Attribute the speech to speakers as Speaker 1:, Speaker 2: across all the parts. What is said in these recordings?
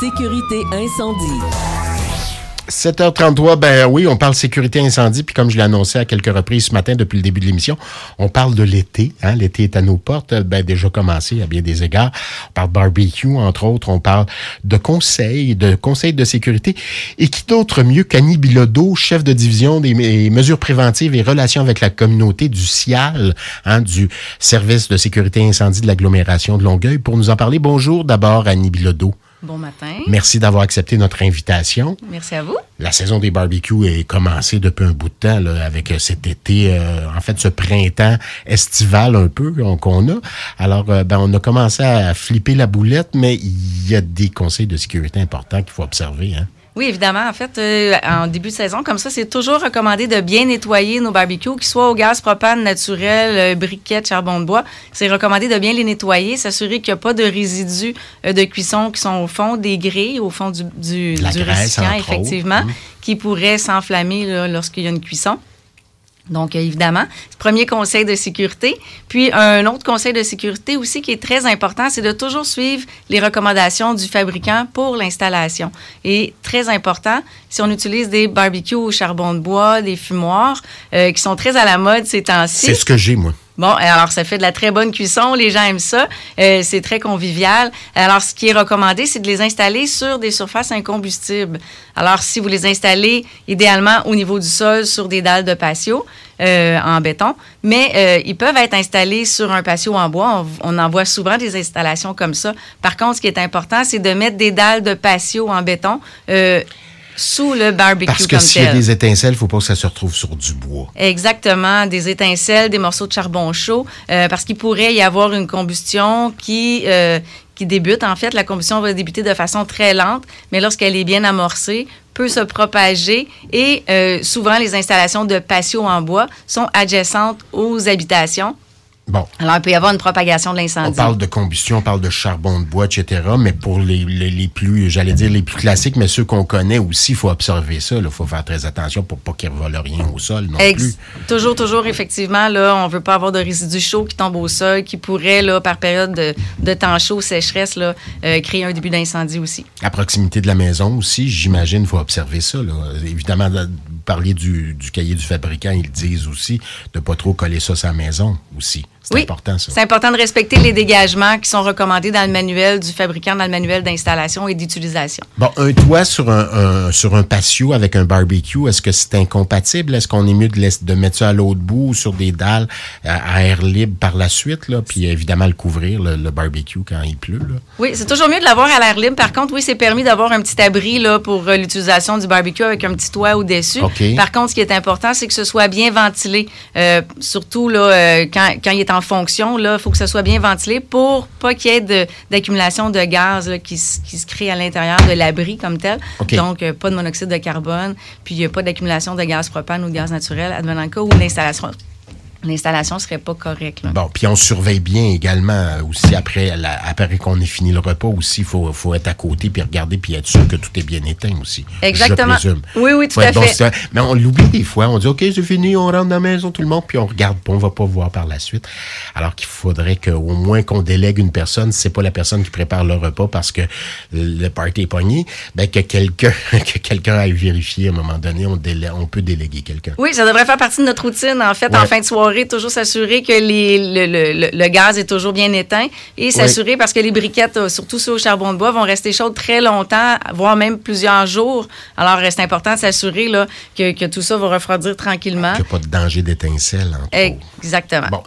Speaker 1: Sécurité incendie.
Speaker 2: 7h33, ben oui, on parle sécurité incendie, puis comme je l'ai annoncé à quelques reprises ce matin depuis le début de l'émission, on parle de l'été. Hein? L'été est à nos portes, ben déjà commencé à bien des égards. On parle barbecue, entre autres, on parle de conseils, de conseils de sécurité. Et qui d'autre mieux qu'Annie Bilodeau, chef de division des mesures préventives et relations avec la communauté du CIAL, hein, du Service de sécurité incendie de l'agglomération de Longueuil, pour nous en parler. Bonjour d'abord, Annie Bilodeau.
Speaker 3: Bon matin.
Speaker 2: Merci d'avoir accepté notre invitation.
Speaker 3: Merci à vous.
Speaker 2: La saison des barbecues est commencée depuis un bout de temps là, avec euh, cet été, euh, en fait ce printemps estival un peu qu'on a. Alors, euh, ben, on a commencé à flipper la boulette, mais il y a des conseils de sécurité importants qu'il faut observer. Hein?
Speaker 3: Oui, évidemment. En fait, euh, en début de saison, comme ça, c'est toujours recommandé de bien nettoyer nos barbecues, qu'ils soient au gaz propane naturel, euh, briquettes, charbon de bois. C'est recommandé de bien les nettoyer, s'assurer qu'il n'y a pas de résidus euh, de cuisson qui sont au fond des grilles, au fond du, du, du récipient, effectivement, mmh. qui pourraient s'enflammer lorsqu'il y a une cuisson. Donc, évidemment, premier conseil de sécurité. Puis, un autre conseil de sécurité aussi qui est très important, c'est de toujours suivre les recommandations du fabricant pour l'installation. Et très important, si on utilise des barbecues au charbon de bois, des fumoirs, euh, qui sont très à la mode ces temps-ci.
Speaker 2: C'est ce que j'ai, moi.
Speaker 3: Bon, alors ça fait de la très bonne cuisson, les gens aiment ça, euh, c'est très convivial. Alors ce qui est recommandé, c'est de les installer sur des surfaces incombustibles. Alors si vous les installez idéalement au niveau du sol sur des dalles de patio euh, en béton, mais euh, ils peuvent être installés sur un patio en bois. On, en voit souvent des installations comme ça. Par contre, ce qui est important, c'est de mettre des dalles de patio en béton sous le barbecue
Speaker 2: Parce que s'il y a des étincelles, il ne faut pas que ça se retrouve sur du bois.
Speaker 3: Exactement, des étincelles, des morceaux de charbon chaud, euh, parce qu'il pourrait y avoir une combustion qui, euh, qui débute. En fait, la combustion va débuter de façon très lente, mais lorsqu'elle est bien amorcée, peut se propager et euh, souvent les installations de patio en bois sont adjacentes aux habitations.
Speaker 2: Bon.
Speaker 3: Alors, il peut y avoir une propagation de l'incendie.
Speaker 2: On parle de combustion, on parle de charbon de bois, etc. Mais pour les, les, plus, j'allais dire les plus classiques, mais ceux qu'on connaît aussi, il faut observer ça. Il faut faire très attention pour pas qu'ils ne volent rien au sol non plus.
Speaker 3: Toujours, toujours, effectivement, là, on veut pas avoir de résidus chauds qui tombent au sol, qui pourraient, là, par période de, de temps chaud, sécheresse, là, euh, créer un début d'incendie aussi.
Speaker 2: À proximité de la maison aussi, j'imagine, il faut observer ça. Là. Évidemment, vous parliez du, du cahier du fabricant, ils disent aussi de pas trop coller ça à la maison aussi. C'est important, ça.
Speaker 3: C'est important de respecter les dégagements qui sont recommandés dans le manuel du fabricant, dans le manuel d'installation et d'utilisation.
Speaker 2: Bon, un toit sur un, sur un patio avec un barbecue, est-ce que c'est incompatible? Est-ce qu'on est mieux de, de mettre ça à l'autre bout ou sur des dalles à, air libre par la suite, là, puis évidemment le couvrir, le, barbecue, quand il pleut? Là?
Speaker 3: Oui, c'est toujours mieux de l'avoir à l'air libre. Par contre, oui, c'est permis d'avoir un petit abri là, pour euh, l'utilisation du barbecue avec un petit toit au-dessus. Par contre, ce qui est important, c'est que ce soit bien ventilé, euh, surtout là, euh, quand, quand il est en en fonction, il faut que ça soit bien ventilé pour pas qu'il y ait d'accumulation de, gaz qui, se crée à l'intérieur de l'abri comme tel. Donc, euh, pas de monoxyde de carbone, puis il n'y a pas d'accumulation de gaz propane ou de gaz naturel, advenant le cas où l'installation l'installation serait pas correcte.
Speaker 2: Bon, puis on surveille bien également euh, aussi après, après qu'on ait fini le repas aussi, il faut, faut, être à côté puis regarder puis être sûr que tout est bien éteint aussi.
Speaker 3: Exactement. Oui, oui, tout à fait.
Speaker 2: mais on l'oublie des fois. On dit OK, c'est fini, on rentre dans la maison, tout le monde, puis on regarde, puis on va pas voir par la suite. Alors qu'il faudrait qu'au moins qu'on délègue une personne, c'est pas la personne qui prépare le repas parce que le party est pogné, ben que quelqu'un que quelqu'un aille vérifier à un moment donné, on, on peut déléguer quelqu'un.
Speaker 3: Oui, ça devrait faire partie de notre routine en fait en fin de soirée toujours s'assurer que les, le, gaz est toujours bien éteint et s'assurer parce que les briquettes, euh, surtout ceux au charbon de bois, vont rester chaudes très longtemps, voire même plusieurs jours. Alors, c'est important de s'assurer que, que, tout ça va refroidir tranquillement.
Speaker 2: Qu'il n'y a pas de danger d'étincelle.
Speaker 3: Exactement.
Speaker 2: Bon,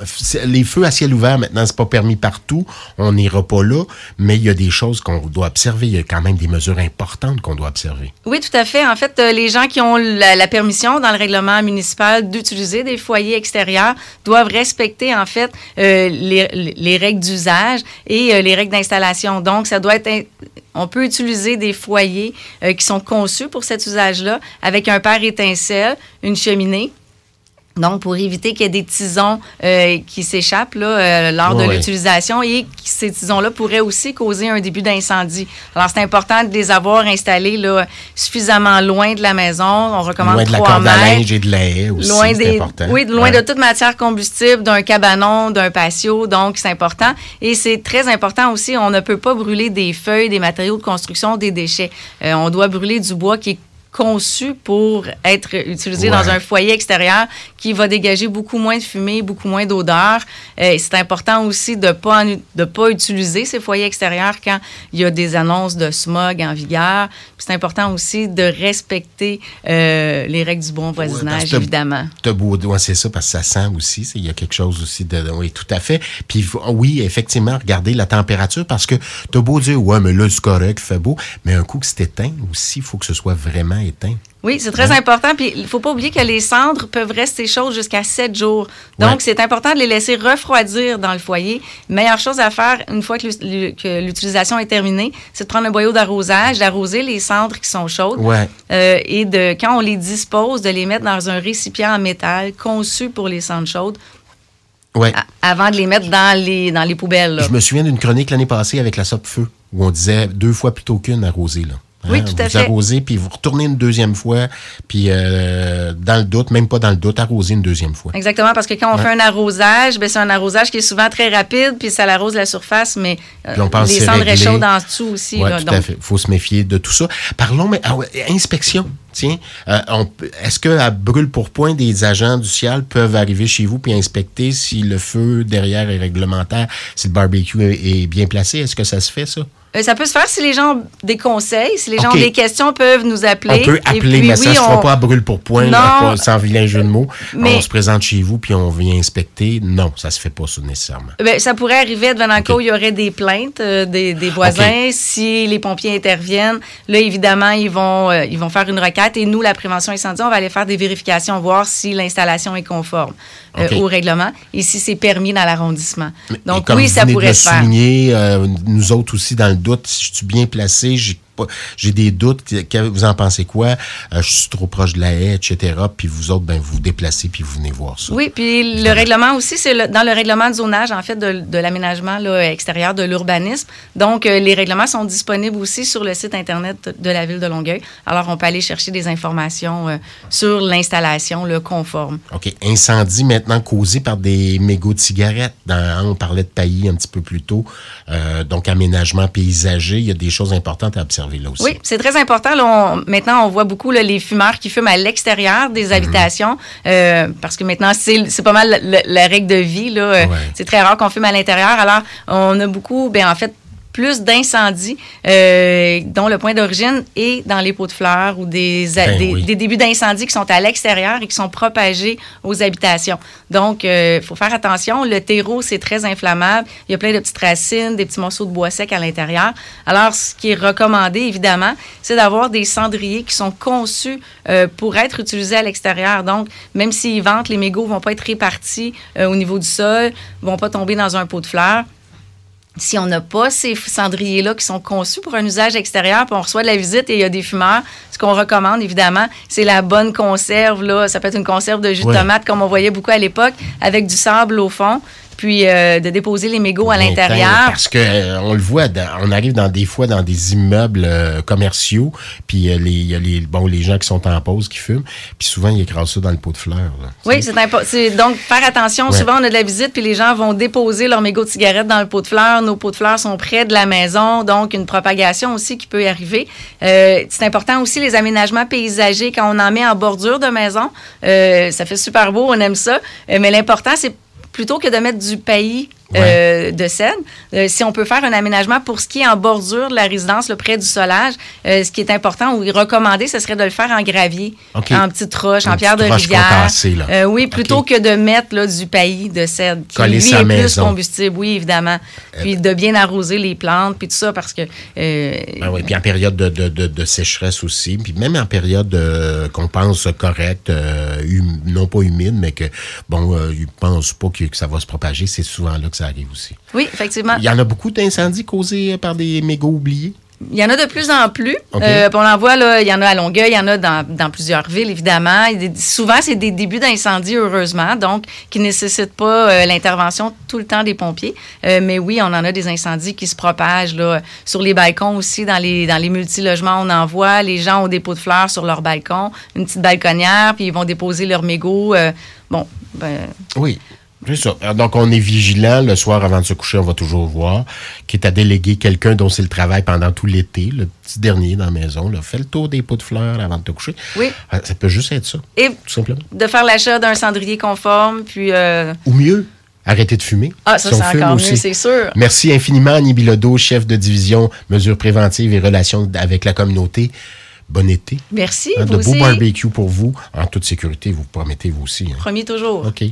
Speaker 2: les feux à ciel ouvert, maintenant, c'est pas permis partout. On n'ira pas là, mais il y a des choses qu'on doit observer. Il y a quand même des mesures importantes qu'on doit observer.
Speaker 3: Oui, tout à fait. En fait, euh, les gens qui ont la permission dans le règlement municipal d'utiliser des foyers extérieurs doivent respecter en fait euh, les, règles d'usage et euh, les règles d'installation. Donc, ça doit être on peut utiliser des foyers euh, qui sont conçus pour cet usage-là avec un père étincelle, une cheminée Donc, pour éviter qu'il y ait des tisons euh, qui s'échappent là, euh, lors de l'utilisation et que ces tisons-là pourraient aussi causer un début d'incendie. Alors, c'est important de les avoir installés là, suffisamment loin de la maison. On recommande
Speaker 2: Loin de la
Speaker 3: 3
Speaker 2: corde à
Speaker 3: mètres.
Speaker 2: linge et de la haie aussi,
Speaker 3: Loin des,
Speaker 2: important.
Speaker 3: oui, loin
Speaker 2: Ouais.
Speaker 3: de toute matière combustible, d'un cabanon, d'un patio, donc c'est important. Et c'est très important aussi, on ne peut pas brûler des feuilles, des matériaux de construction, des déchets. Euh, on doit brûler du bois qui est conçu pour être utilisé
Speaker 2: Ouais.
Speaker 3: dans un foyer extérieur qui va dégager beaucoup moins de fumée, beaucoup moins d'odeur. Euh, c'est important aussi de pas en- de pas utiliser ces foyers extérieurs quand il y a des annonces de smog en vigueur. Puis C'est important aussi de respecter euh, les règles du bon voisinage, évidemment.
Speaker 2: T'as beau, ouais, c'est ça, parce que ça sent aussi. Il y a quelque chose aussi de. Oui, tout à fait. Puis, faut- oui, effectivement, regarder la température parce que t'as beau dire, ouais, mais là, c'est correct, il fait beau. Mais un coup que c'est éteint aussi, il faut que ce soit vraiment éteint.
Speaker 3: Oui, c'est très important. Puis il faut pas oublier que les cendres peuvent rester chaudes jusqu'à 7 jours. Donc,
Speaker 2: Ouais.
Speaker 3: c'est important de les laisser refroidir dans le foyer. Meilleure chose à faire une fois que l'ut- que l'utilisation est terminée, c'est de prendre un boyau d'arrosage, d'arroser les cendres qui sont chaudes.
Speaker 2: Ouais.
Speaker 3: Euh, et de, quand on les dispose, de les mettre dans un récipient en métal conçu pour les cendres chaudes
Speaker 2: Ouais.
Speaker 3: avant de les mettre dans les, dans les poubelles. là.
Speaker 2: Je me souviens d'une chronique l'année passée avec la sope feu, où on disait deux fois plutôt qu'une arrosée. Là. Hein,
Speaker 3: Oui, tout à
Speaker 2: vous
Speaker 3: fait.
Speaker 2: arrosez, puis vous retournez une deuxième fois, puis euh, dans le doute, même pas dans le doute, arrosez une deuxième fois.
Speaker 3: Exactement, parce que quand on
Speaker 2: Ouais.
Speaker 3: fait un arrosage, ben, c'est un arrosage qui est souvent très rapide, puis ça l'arrose la surface, mais euh,
Speaker 2: on pense
Speaker 3: les cendres en dessous aussi.
Speaker 2: Oui, tout
Speaker 3: donc,
Speaker 2: à fait. Il faut se méfier de tout ça. Parlons, mais ah ouais, inspection. Tiens, euh, est-ce que à brûle pour point des agents du ciel peuvent arriver chez vous puis inspecter si le feu derrière est réglementaire, si le barbecue est est bien placé? Est-ce que ça se fait, ça?
Speaker 3: Euh, ça peut se faire si les gens ont des conseils, si les gens ont des questions, peuvent nous appeler.
Speaker 2: On peut appeler,
Speaker 3: puis,
Speaker 2: mais ça
Speaker 3: oui,
Speaker 2: se fera pas à brûle pour point,
Speaker 3: Non.
Speaker 2: là, pas- sans vilain jeu de mots.
Speaker 3: Mais-
Speaker 2: On se présente chez vous puis on vient inspecter. Non, ça se fait pas, ça, nécessairement.
Speaker 3: Ben, ça pourrait arriver devant un
Speaker 2: OK.
Speaker 3: cas où il y aurait des plaintes euh, des, des voisins. Si les pompiers interviennent, là, évidemment, ils vont, ils vont faire une requête et nous, la prévention incendie, on va aller faire des vérifications, voir si l'installation est conforme euh,
Speaker 2: OK.
Speaker 3: au règlement et si c'est permis dans l'arrondissement. Donc,
Speaker 2: et comme
Speaker 3: oui,
Speaker 2: vous
Speaker 3: ça
Speaker 2: venez de
Speaker 3: pourrait
Speaker 2: le
Speaker 3: se faire.
Speaker 2: souligner, euh, nous autres aussi, dans le doute, si je suis bien placé, j'ai pas- j'ai des doutes, que- que- vous en pensez quoi? Euh, je suis trop proche de la haie, etc. Puis vous autres, ben, vous vous déplacez puis vous venez voir ça.
Speaker 3: Oui, puis le règlement aussi, c'est dans le règlement de zonage, en fait, de, de l'aménagement extérieur de l'urbanisme. Donc, euh, les règlements sont disponibles aussi sur le site Internet de la ville de Longueuil. Alors, on peut aller chercher des informations euh, sur l'installation le conforme.
Speaker 2: OK. Incendie maintenant causé par des mégots de cigarettes. Dans, on parlait de paillis un petit peu plus tôt. Donc, aménagement paysager, il y a des choses importantes à observer là aussi.
Speaker 3: Oui, c'est très important. Là, on- maintenant, on voit beaucoup là, les fumeurs qui fument à l'extérieur
Speaker 2: Mhm.
Speaker 3: des habitations, euh, parce que maintenant, c'est pas mal la, règle de vie. là. Euh,
Speaker 2: Ouais.
Speaker 3: C'est très rare qu'on fume à l'intérieur. Alors, on a beaucoup, ben, en fait, plus d'incendies euh, dont le point d'origine est dans les pots de fleurs ou des,
Speaker 2: Ben
Speaker 3: des,
Speaker 2: oui.
Speaker 3: des débuts d'incendie qui sont à l'extérieur et qui sont propagés aux habitations. Donc, il faut faire attention. Le terreau, c'est très inflammable. Il y a plein de petites racines, des petits morceaux de bois sec à l'intérieur. Alors, ce qui est recommandé, évidemment, c'est d'avoir des cendriers qui sont conçus euh, pour être utilisés à l'extérieur. Donc, même s'ils ventent, les mégots vont pas être répartis euh, au niveau du sol, vont pas tomber dans un pot de fleurs si on n'a pas ces cendriers-là qui sont conçus pour un usage extérieur, puis on reçoit de la visite et il y a des fumeurs, ce qu'on recommande, évidemment, c'est la bonne conserve. Là. Ça peut être une conserve de jus
Speaker 2: Ouais.
Speaker 3: de tomate, comme on voyait beaucoup à l'époque, avec du sable au fond, puis euh, de déposer les mégots à
Speaker 2: Bien
Speaker 3: l'intérieur.
Speaker 2: Parce que euh, on le voit, dans- on arrive dans des fois dans des immeubles euh, commerciaux, puis les, il y a les, bon, les gens qui sont en pause qui fument, puis souvent ils écrasent ça dans le pot de fleurs. là.
Speaker 3: Oui, c'est important. Donc, faire attention.
Speaker 2: Ouais.
Speaker 3: Souvent, on a de la visite, puis les gens vont déposer leur mégot de cigarette dans le pot de fleurs. Nos pots de fleurs sont près de la maison, donc une propagation aussi qui peut y arriver. C'est important aussi les aménagements paysagers quand on en met en bordure de maison. Ça fait super beau, on aime ça. Mais l'important, c'est plutôt que de mettre du euh, de cèdre, euh, si on peut faire un aménagement pour ce qui est en bordure de la résidence, là, près du solage, euh, ce qui est important ou recommandé, ce serait de le faire en gravier, en petites roches,
Speaker 2: Une
Speaker 3: en pierre de
Speaker 2: petite roche
Speaker 3: rivière. Euh, oui, plutôt que de mettre là, du paillis de cèdre, qui
Speaker 2: Coller
Speaker 3: lui est plus
Speaker 2: maison.
Speaker 3: combustible, oui, évidemment. Puis de bien arroser les plantes, puis tout ça, parce que...
Speaker 2: Ben oui, puis en période de, de, de, de sécheresse aussi, puis même en période qu'on pense correcte, hum- non pas humide, mais que, bon, ils pensent pas que, que ça va se propager, c'est souvent là que ça arrive aussi.
Speaker 3: oui, effectivement.
Speaker 2: Il y en a beaucoup d'incendies causés euh, par des mégots oubliés.
Speaker 3: Il y en a de plus en plus. Euh, on en voit, là, il y en a à Longueuil, il y en a dans, dans plusieurs villes, évidemment. Des- souvent, c'est des débuts d'incendie, heureusement, donc qui ne nécessitent pas euh, l'intervention tout le temps des pompiers. Euh, mais oui, on en a des incendies qui se propagent là, sur les balcons aussi, dans les, dans les multilogements, on en voit. Les gens ont des pots de fleurs sur leur balcon, une petite balconnière, puis ils vont déposer leur mégot. euh, bon, ben,
Speaker 2: Oui. C'est ça. Alors, Donc, on est vigilant. Le soir, avant de se coucher, on va toujours voir. Quitte à déléguer quelqu'un dont c'est le travail pendant tout l'été, le petit dernier dans la maison, là, fais le tour des pots de fleurs avant de te coucher.
Speaker 3: Oui.
Speaker 2: Ah, Ça peut juste être ça,
Speaker 3: et
Speaker 2: tout simplement.
Speaker 3: de faire l'achat d'un cendrier conforme, puis... euh,
Speaker 2: Ou mieux, arrêter de fumer.
Speaker 3: ah, ça,
Speaker 2: Si
Speaker 3: c'est encore mieux, c'est sûr.
Speaker 2: Merci infiniment, Annie Bilodeau, chef de division mesures préventives et relations avec la communauté. Bon été.
Speaker 3: Merci,
Speaker 2: Hein,
Speaker 3: vous
Speaker 2: de beaux barbecues pour vous. En toute sécurité, vous promettez, vous aussi. hein.
Speaker 3: Promis toujours.
Speaker 2: OK.